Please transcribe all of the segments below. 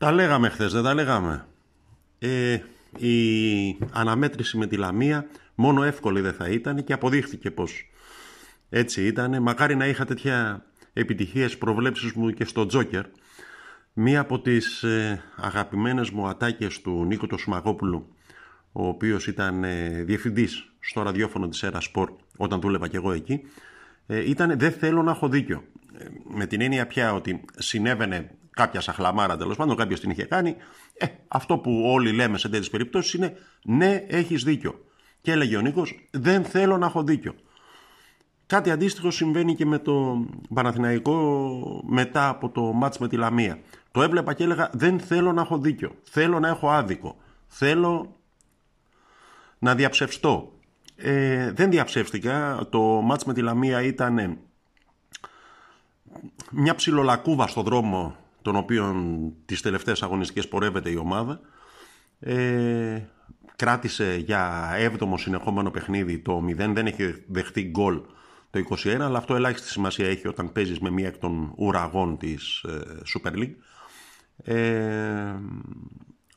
Τα λέγαμε χθες, δεν τα λέγαμε; Ε, η αναμέτρηση με τη Λαμία μόνο εύκολη δεν θα ήταν και αποδείχθηκε πως έτσι ήταν. Μακάρι να είχα τέτοια επιτυχίες προβλέψεις μου και στο Τζόκερ. Μία από τις ε, αγαπημένες μου ατάκες του Νίκο του Σμαγόπουλου, ο οποίος ήταν ε, διευθυντής στο ραδιόφωνο της Έρα Σπορ όταν δούλευα και εγώ εκεί, ε, ήταν «Δεν θέλω να έχω δίκιο». Ε, με την έννοια πια ότι συνέβαινε κάποια σαχλαμάρα τέλος πάντων, κάποιος την είχε κάνει. Ε, αυτό που όλοι λέμε σε τέτοιες περιπτώσεις είναι ναι, έχεις δίκιο. Και έλεγε ο Νίκος, δεν θέλω να έχω δίκιο. Κάτι αντίστοιχο συμβαίνει και με το Παναθηναϊκό μετά από το μάτς με τη Λαμία. Το έβλεπα και έλεγα δεν θέλω να έχω δίκιο. Θέλω να έχω άδικο. Θέλω να διαψευστώ. Ε, δεν διαψεύστηκα. Το μάτς με τη Λαμία ήταν μια ψιλολακούβα στο δρόμο τον οποίο τις τελευταίες αγωνιστικές πορεύεται η ομάδα. Ε, κράτησε για έβδομο συνεχόμενο παιχνίδι το 0, δεν έχει δεχτεί γκολ το 21, αλλά αυτό ελάχιστη σημασία έχει όταν παίζεις με μία εκ των ουραγών της ε, Super League. Ε,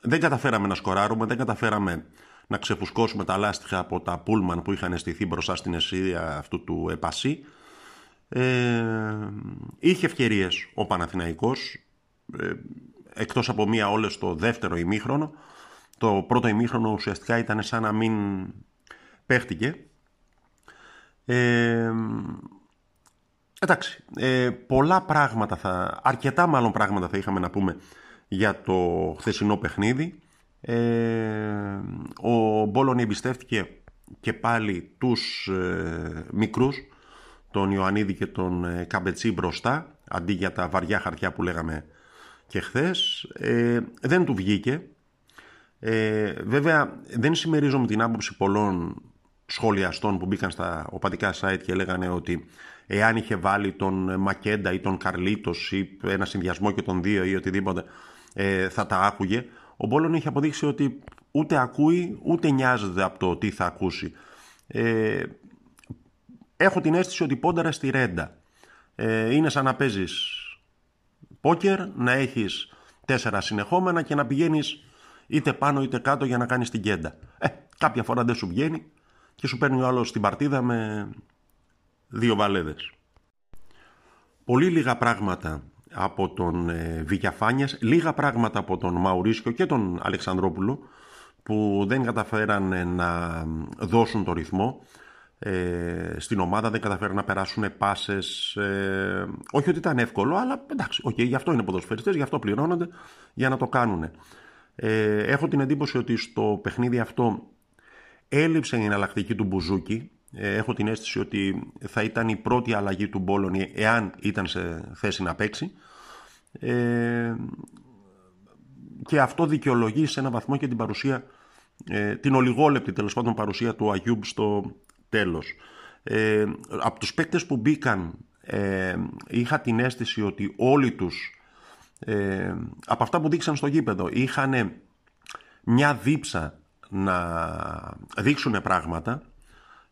δεν καταφέραμε να σκοράρουμε, δεν καταφέραμε να ξεφουσκώσουμε τα λάστιχα από τα πούλμαν που είχαν αισθηθεί μπροστά στην αισθήθεια αυτού του επασί. Ε, είχε ευκαιρίες ο Παναθηναϊκός, ε, εκτός από μία όλες το δεύτερο ημίχρονο. Το πρώτο ημίχρονο ουσιαστικά ήταν σαν να μην παίχτηκε. Ε, εντάξει, ε, πολλά πράγματα θα, αρκετά μάλλον πράγματα θα είχαμε να πούμε για το χθεσινό παιχνίδι. Ε, ο Μπόλον εμπιστεύτηκε και πάλι τους ε, μικρούς, τον Ιωαννίδη και τον ε, Καμπετσί μπροστά, αντί για τα βαριά χαρτιά που λέγαμε και χθες. Ε, δεν του βγήκε. Ε, βέβαια δεν συμμερίζομαι την άποψη πολλών σχολιαστών που μπήκαν στα οπαδικά site και λέγανε ότι εάν είχε βάλει τον Μακέντα ή τον Καρλίτος ή ένα συνδυασμό και τον δύο ή οτιδήποτε ε, θα τα άκουγε. Ο Μπόλον έχει αποδείξει ότι ούτε ακούει ούτε νοιάζεται από το τι θα ακούσει. Ε, έχω την αίσθηση ότι πόνταρα στη ρέντα. Ε, είναι σαν να παίζεις πόκερ, να έχεις τέσσερα συνεχόμενα και να πηγαίνεις είτε πάνω είτε κάτω για να κάνεις την κέντα. Ε, κάποια φορά δεν σου βγαίνει και σου παίρνει ο άλλος την παρτίδα με δύο βαλέδες. Πολύ λίγα πράγματα από τον ε, λίγα πράγματα από τον Μαουρίσκο και τον Αλεξανδρόπουλο που δεν καταφέραν να δώσουν το ρυθμό ε, στην ομάδα, δεν καταφέρουν να περάσουν πάσες. Ε, όχι ότι ήταν εύκολο, αλλά εντάξει, okay, γι' αυτό είναι ποδοσφαιριστές, γι' αυτό πληρώνονται για να το κάνουν. Ε, έχω την εντύπωση ότι στο παιχνίδι αυτό έλειψε η εναλλακτική του Μπουζούκη. Ε, έχω την αίσθηση ότι θα ήταν η πρώτη αλλαγή του Μπόλωνη εάν ήταν σε θέση να παίξει. Ε, και αυτό δικαιολογεί σε ένα βαθμό και την παρουσία, ε, την ολιγόλεπτη τέλος πάντων παρουσία του Αγιούμπ στο, τέλος. Ε, από τους παίκτες που μπήκαν ε, είχα την αίσθηση ότι όλοι τους ε, από αυτά που δείξαν στο γήπεδο είχαν μια δίψα να δείξουν πράγματα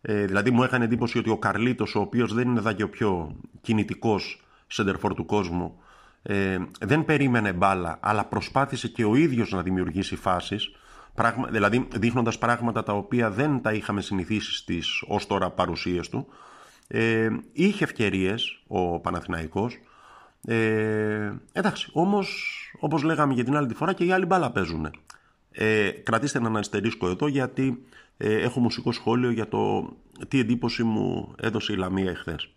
ε, δηλαδή μου έκανε εντύπωση ότι ο Καρλίτος ο οποίος δεν είναι εδώ και ο πιο κινητικός σεντερφόρ του κόσμου ε, δεν περίμενε μπάλα αλλά προσπάθησε και ο ίδιος να δημιουργήσει φάσεις Πράγμα, δηλαδή δείχνοντας πράγματα τα οποία δεν τα είχαμε συνηθίσει στις ως τώρα παρουσίες του. Ε, είχε ευκαιρίες ο Παναθηναϊκός. Ε, εντάξει, όμως όπως λέγαμε για την άλλη τη φορά και οι άλλοι μπάλα παίζουν. Ε, κρατήστε έναν αστερίσκο εδώ γιατί ε, έχω μουσικό σχόλιο για το τι εντύπωση μου έδωσε η Λαμία εχθές.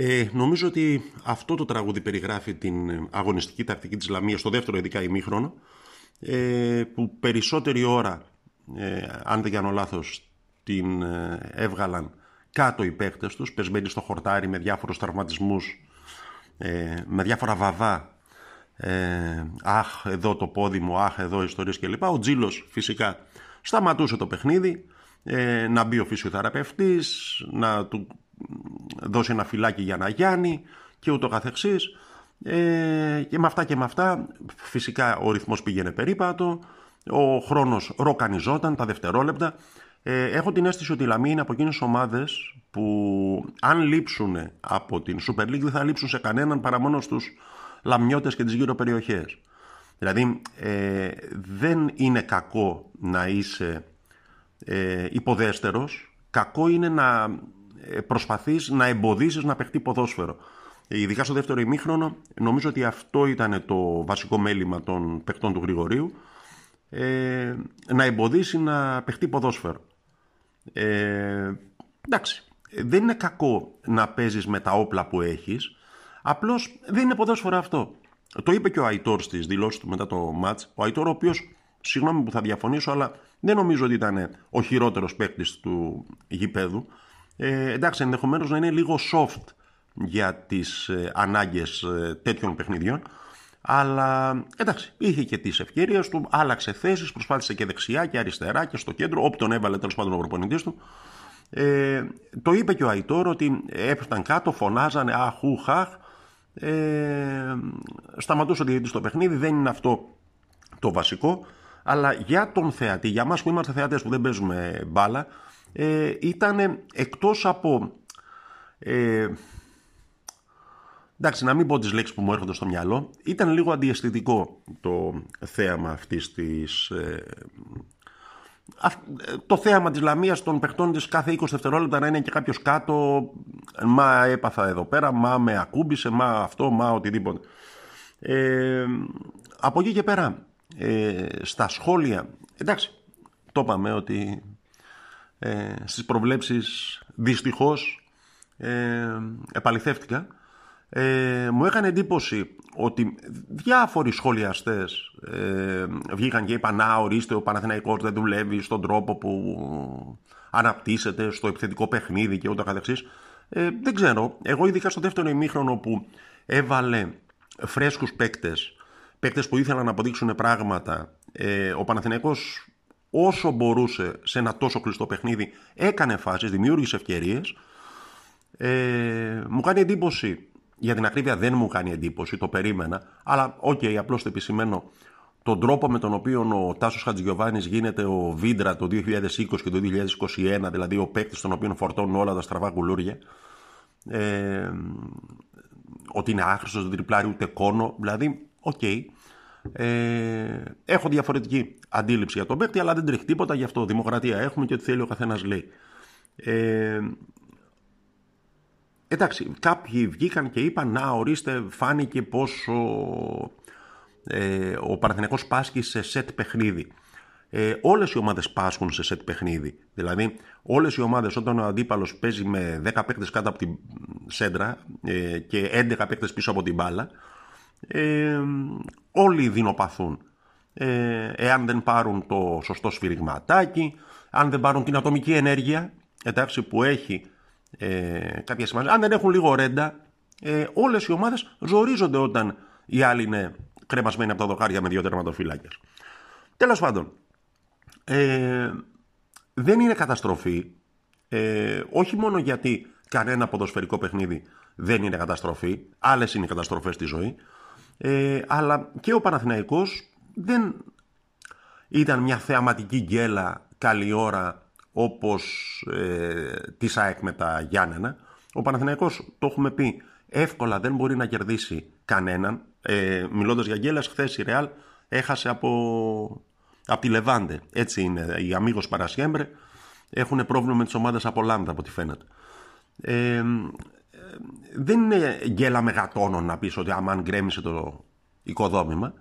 Ε, νομίζω ότι αυτό το τραγούδι περιγράφει την αγωνιστική τακτική της Λαμίας στο δεύτερο ειδικά ημίχρονο ε, που περισσότερη ώρα, ε, αν δεν κάνω λάθος, την ε, έβγαλαν κάτω οι παίκτες τους, πεσμένοι στο χορτάρι με διάφορους τραυματισμούς, ε, με διάφορα βαβά ε, αχ εδώ το πόδι μου, αχ εδώ ιστορίες κλπ. Ο Τζίλος φυσικά σταματούσε το παιχνίδι, ε, να μπει ο φυσιοθεραπευτής, να του δώσει ένα φυλάκι για να γιάνει και ούτω καθεξής. Ε, και με αυτά και με αυτά φυσικά ο ρυθμός πήγαινε περίπατο, ο χρόνος ροκανιζόταν, τα δευτερόλεπτα. Ε, έχω την αίσθηση ότι η Λαμία είναι από εκείνες ομάδες που αν λείψουν από την Super League δεν θα λείψουν σε κανέναν παρά μόνο στους λαμιώτες και τις γύρω περιοχές. Δηλαδή ε, δεν είναι κακό να είσαι ε, υποδέστερος, κακό είναι να ε, προσπαθείς να εμποδίσεις να παιχτεί ποδόσφαιρο. Ειδικά στο δεύτερο ημίχρονο, νομίζω ότι αυτό ήταν το βασικό μέλημα των παιχτών του Γρηγορίου, ε, να εμποδίσει να παιχτεί ποδόσφαιρο. Ε, εντάξει, δεν είναι κακό να παίζεις με τα όπλα που έχεις, απλώς δεν είναι ποδόσφαιρο αυτό. Το είπε και ο Αϊτόρ στις δηλώσεις του μετά το μάτς, ο Αϊτόρ ο οποίος, συγγνώμη που θα διαφωνήσω, αλλά δεν νομίζω ότι ήταν ο χειρότερος παίκτης του γηπέδου. Ε, εντάξει, ενδεχομένως να είναι λίγο soft για τις ε, ανάγκες ε, τέτοιων παιχνιδιών, αλλά εντάξει, είχε και τις ευκαιρίες του, άλλαξε θέσεις, προσπάθησε και δεξιά και αριστερά και στο κέντρο, όπου τον έβαλε τέλος πάντων ο προπονητής του. Ε, το είπε και ο Αϊτόρ ότι έπεφταν κάτω, φωνάζανε αχού χαχ, ε, σταματούσε ο διαιτητής το παιχνίδι, δεν είναι αυτό το βασικό, αλλά για τον θεατή, για μας που είμαστε θεατές που δεν παίζουμε μπάλα, ε, ήταν εκτός από... Ε, εντάξει, να μην πω τις λέξεις που μου έρχονται στο μυαλό, ήταν λίγο αντιαισθητικό το θέαμα αυτής της... Ε, το θέαμα της Λαμίας των παιχτών της κάθε 20 δευτερόλεπτα να είναι και κάποιος κάτω μα έπαθα εδώ πέρα, μα με ακούμπησε, μα αυτό, μα οτιδήποτε. Ε, από εκεί και πέρα, ε, στα σχόλια, εντάξει, το είπαμε ότι ε, στις προβλέψεις δυστυχώς ε, επαληθεύτηκα. Ε, μου έκανε εντύπωση ότι διάφοροι σχολιαστές ε, βγήκαν και είπαν «Να, ορίστε, ο Παναθηναϊκός δεν δουλεύει στον τρόπο που αναπτύσσεται στο επιθετικό παιχνίδι και ούτω καθεξής». Ε, δεν ξέρω. Εγώ ειδικά στο δεύτερο ημίχρονο που έβαλε φρέσκους παίκτες, παίκτες που ήθελαν να αποδείξουν πράγματα, ε, ο Παναθηναϊκός όσο μπορούσε σε ένα τόσο κλειστό παιχνίδι έκανε φάσεις, δημιούργησε ευκαιρίες. Ε, μου κάνει εντύπωση, για την ακρίβεια δεν μου κάνει εντύπωση, το περίμενα, αλλά OK, okay, απλώς το επισημαίνω τον τρόπο με τον οποίο ο Τάσος Χατζηγιοβάνης γίνεται ο Βίντρα το 2020 και το 2021, δηλαδή ο παίκτης τον οποίο φορτώνουν όλα τα στραβά κουλούρια, ε, ότι είναι άχρηστος, δεν τριπλάρει ούτε κώνο, δηλαδή, OK. Okay. Ε, έχω διαφορετική αντίληψη για τον παίκτη, αλλά δεν τρέχει τίποτα γι' αυτό. Δημοκρατία έχουμε και ό,τι θέλει ο καθένας λέει. Ε, εντάξει, κάποιοι βγήκαν και είπαν να ορίστε φάνηκε πόσο ε, ο Παναθηναϊκός πάσχει σε σετ παιχνίδι. Ε, όλες οι ομάδες πάσχουν σε σετ παιχνίδι. Δηλαδή, όλες οι ομάδες όταν ο αντίπαλος παίζει με 10 παίκτες κάτω από την σέντρα ε, και 11 παίκτες πίσω από την μπάλα, ε, όλοι δεινοπαθούν. Ε, εάν δεν πάρουν το σωστό σφυριγματάκι, αν δεν πάρουν την ατομική ενέργεια, εντάξει, που έχει ε, κάποια σημασία, αν δεν έχουν λίγο ρέντα, ε, όλες οι ομάδες ζορίζονται όταν οι άλλοι είναι κρεμασμένοι από τα δοκάρια με δύο τερματοφύλακες. Τέλος πάντων, ε, δεν είναι καταστροφή, ε, όχι μόνο γιατί κανένα ποδοσφαιρικό παιχνίδι δεν είναι καταστροφή, άλλες είναι καταστροφές στη ζωή, ε, αλλά και ο Παναθηναϊκός δεν ήταν μια θεαματική γκέλα καλή ώρα όπως ε, της ΑΕΚ με τα Γιάννενα. Ο Παναθηναϊκός, το έχουμε πει, εύκολα δεν μπορεί να κερδίσει κανέναν. Ε, μιλώντας για γκέλες, χθες η Ρεάλ έχασε από, από τη Λεβάντε. Έτσι είναι, οι amigos para siempre έχουν πρόβλημα με τις ομάδες από Λάμδα, από ό,τι φαίνεται. Ε, δεν είναι γκέλα μεγατόνων να πεις ότι αμάν γκρέμισε το οικοδόμημα.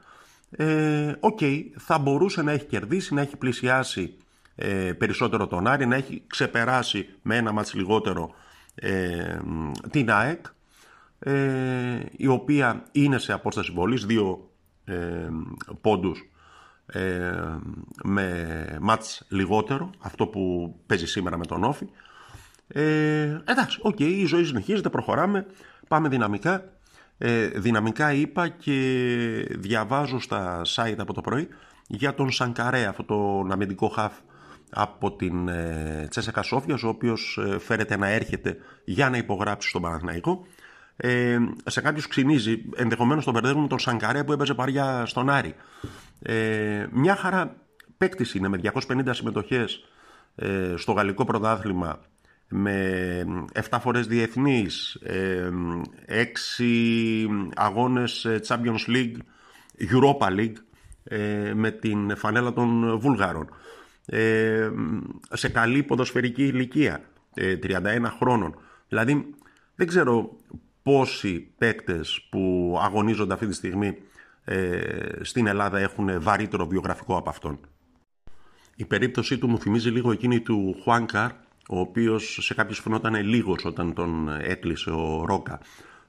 Ε, OK, okay, θα μπορούσε να έχει κερδίσει, να έχει πλησιάσει ε, περισσότερο τον Άρη, να έχει ξεπεράσει με ένα ματς λιγότερο ε, την ΑΕΚ, ε, η οποία είναι σε απόσταση βολής, δύο ε, πόντους ε, με ματς λιγότερο, αυτό που παίζει σήμερα με τον ΟΦΗ. Ε, εντάξει, OK, okay, η ζωή συνεχίζεται, προχωράμε, πάμε δυναμικά. Ε, δυναμικά είπα και διαβάζω στα site από το πρωί για τον Σανκαρέ, αυτό το αμυντικό χαφ από την ε, Τσέσεκα Σόφιας, ο οποίος ε, φέρεται να έρχεται για να υπογράψει στον Παναθηναϊκό. Ε, σε κάποιους ξυνίζει, ενδεχομένως τον μπερδεύουμε τον Σανκαρέ που έπαιζε παριά στον Άρη. Ε, μια χαρά παίκτης είναι με 250 συμμετοχές ε, στο γαλλικό πρωτάθλημα με 7 φορές διεθνής, 6 αγώνες Champions League, Europa League με την φανέλα των Βούλγαρων. Ε, σε καλή ποδοσφαιρική ηλικία, 31 ε, χρόνων. Δηλαδή δεν ξέρω πόσοι παίκτες που αγωνίζονται αυτή τη στιγμή ε, στην Ελλάδα έχουν βαρύτερο βιογραφικό από αυτόν. Η περίπτωσή του μου θυμίζει λίγο εκείνη του Χουάνκαρ, ο οποίος σε κάποιους φαινόταν λίγος όταν τον έκλεισε ο Ρόκα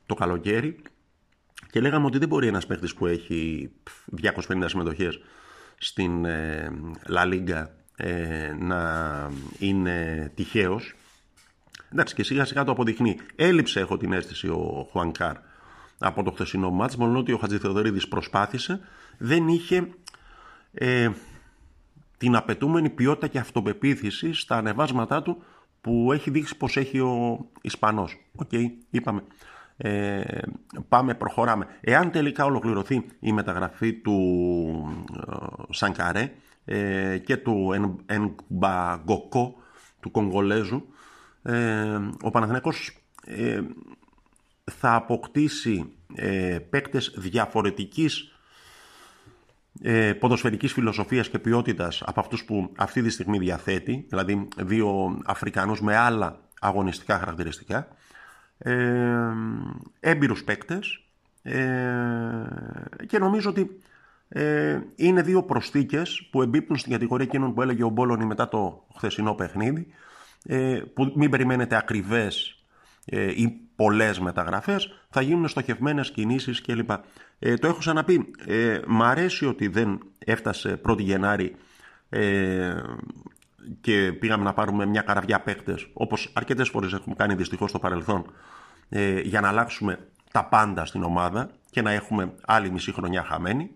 το καλοκαίρι και λέγαμε ότι δεν μπορεί ένας παίκτης που έχει 250 συμμετοχές στην La Liga ε, να είναι τυχαίος. Εντάξει και σιγά σιγά το αποδεικνύει. Έλειψε έχω την αίσθηση ο Χουανκάρ από το χθεσινό μάτς, μόνο ότι ο Χατζηθεοδωρίδης προσπάθησε, δεν είχε ε, την απαιτούμενη ποιότητα και αυτοπεποίθηση στα ανεβάσματά του που έχει δείξει πως έχει ο Ισπανός. Οκ, είπαμε. Ε, πάμε, προχωράμε. Εάν τελικά ολοκληρωθεί η μεταγραφή του ε, Σανκαρέ, ε, και του Ενμπαγκοκό του Κογκολέζου. Ε, ο Παναθηναϊκός ε, θα αποκτήσει ε, παίκτες διαφορετικής ε, ποδοσφαιρικής φιλοσοφίας και ποιότητας από αυτούς που αυτή τη στιγμή διαθέτει, δηλαδή δύο Αφρικανούς με άλλα αγωνιστικά χαρακτηριστικά, ε, έμπειρους παίκτες ε, και νομίζω ότι ε, είναι δύο προσθήκες που εμπίπτουν στην κατηγορία εκείνων που έλεγε ο Μπόλωνη μετά το χθεσινό παιχνίδι ε, που μην περιμένετε ακριβές ε, ή πολλές μεταγραφές θα γίνουν στοχευμένες κινήσεις κλπ. Ε, το έχω ξαναπεί, ε, μ' αρέσει ότι δεν έφτασε 1η Γενάρη ε, και πήγαμε να πάρουμε μια καραβιά παίκτες όπως αρκετές φορές έχουμε κάνει δυστυχώς στο παρελθόν ε, για να αλλάξουμε τα πάντα στην ομάδα και να έχουμε άλλη μισή χρονιά χαμένη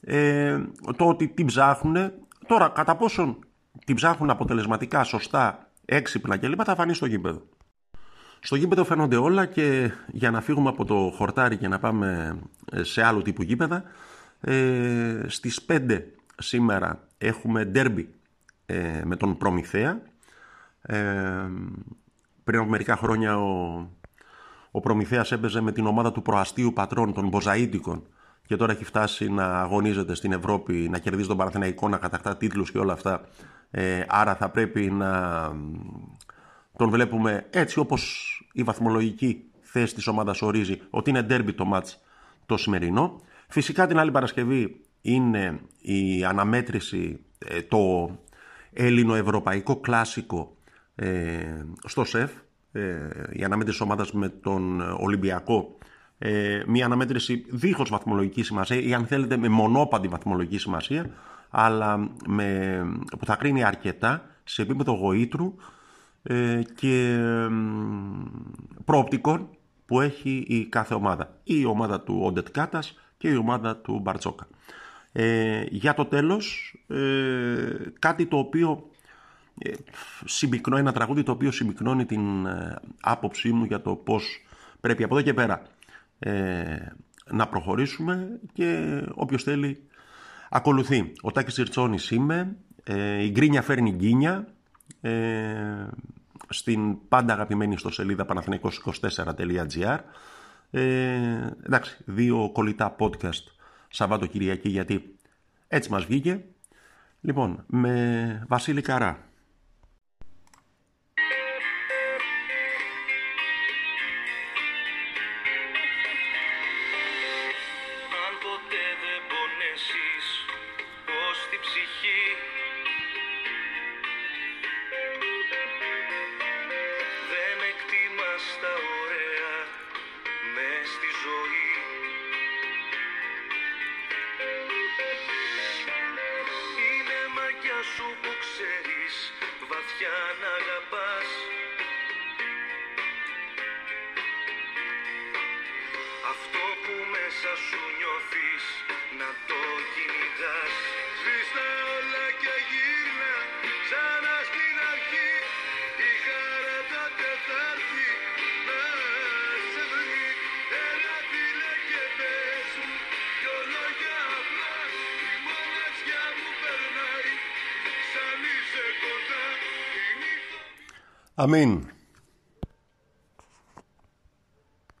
ε, το ότι την ψάχνουν. Τώρα, κατά πόσον την ψάχνουν αποτελεσματικά, σωστά, έξυπνα κλπ. θα φανεί στο γήπεδο. Στο γήπεδο φαίνονται όλα και για να φύγουμε από το χορτάρι και να πάμε ε, σε άλλο τύπου γήπεδα, ε, στις 5 σήμερα έχουμε ντέρμπι ε, με τον Προμηθέα. Ε, πριν από μερικά χρόνια ο, ο Προμηθέας έπαιζε με την ομάδα του προαστίου πατρών των Μποζαΐτικων και τώρα έχει φτάσει να αγωνίζεται στην Ευρώπη, να κερδίζει τον Παναθηναϊκό, να κατακτά τίτλους και όλα αυτά. Ε, άρα θα πρέπει να τον βλέπουμε έτσι όπως η βαθμολογική θέση της ομάδας ορίζει ότι είναι ντέρμπι το μάτς το σημερινό. Φυσικά την άλλη Παρασκευή είναι η αναμέτρηση, ε, το ελληνοευρωπαϊκό κλάσικο ε, στο ΣΕΦ, ε, η αναμέτρηση ομάδας με τον Ολυμπιακό ε, μια αναμέτρηση δίχως βαθμολογικής σημασίας ή αν θέλετε με μονόπαντη βαθμολογική σημασία αλλά με, που θα κρίνει αρκετά σε επίπεδο γοήτρου ε, και προοπτικών που έχει η κάθε ομάδα. Η ομάδα του Οντετ Κάτας και η ομάδα του Μπαρτσόκα. Ε, για το τέλος, ε, κάτι το οποίο ε, συμπυκνώνει, ένα τραγούδι το οποίο συμπυκνώνει την ε, άποψή μου για το πώς πρέπει από εδώ και πέρα ε, να προχωρήσουμε και όποιος θέλει ακολουθεί. Ο Τάκης Ιρτσόνης είμαι, ε, η γκρίνια φέρνει γκίνια, ε, στην πάντα αγαπημένη στο σελίδα παναθηναϊκός24.gr ε, εντάξει, δύο κολλητά podcast Σαββάτο Κυριακή γιατί έτσι μας βγήκε. Λοιπόν, με Βασίλη Καρά. Αυτό που μέσα σου νιώθεις να το κυνηγάς. Σβήστα όλα και γύρνα ξανά στην αρχή Η χαρά τότε θα έρθει να σε βρει Έλα φίλε και πες μου δυο λόγια απλάς. Η μοναξιά μου περνάει σαν είσαι κοντά. Τη νύχτα Αμήν.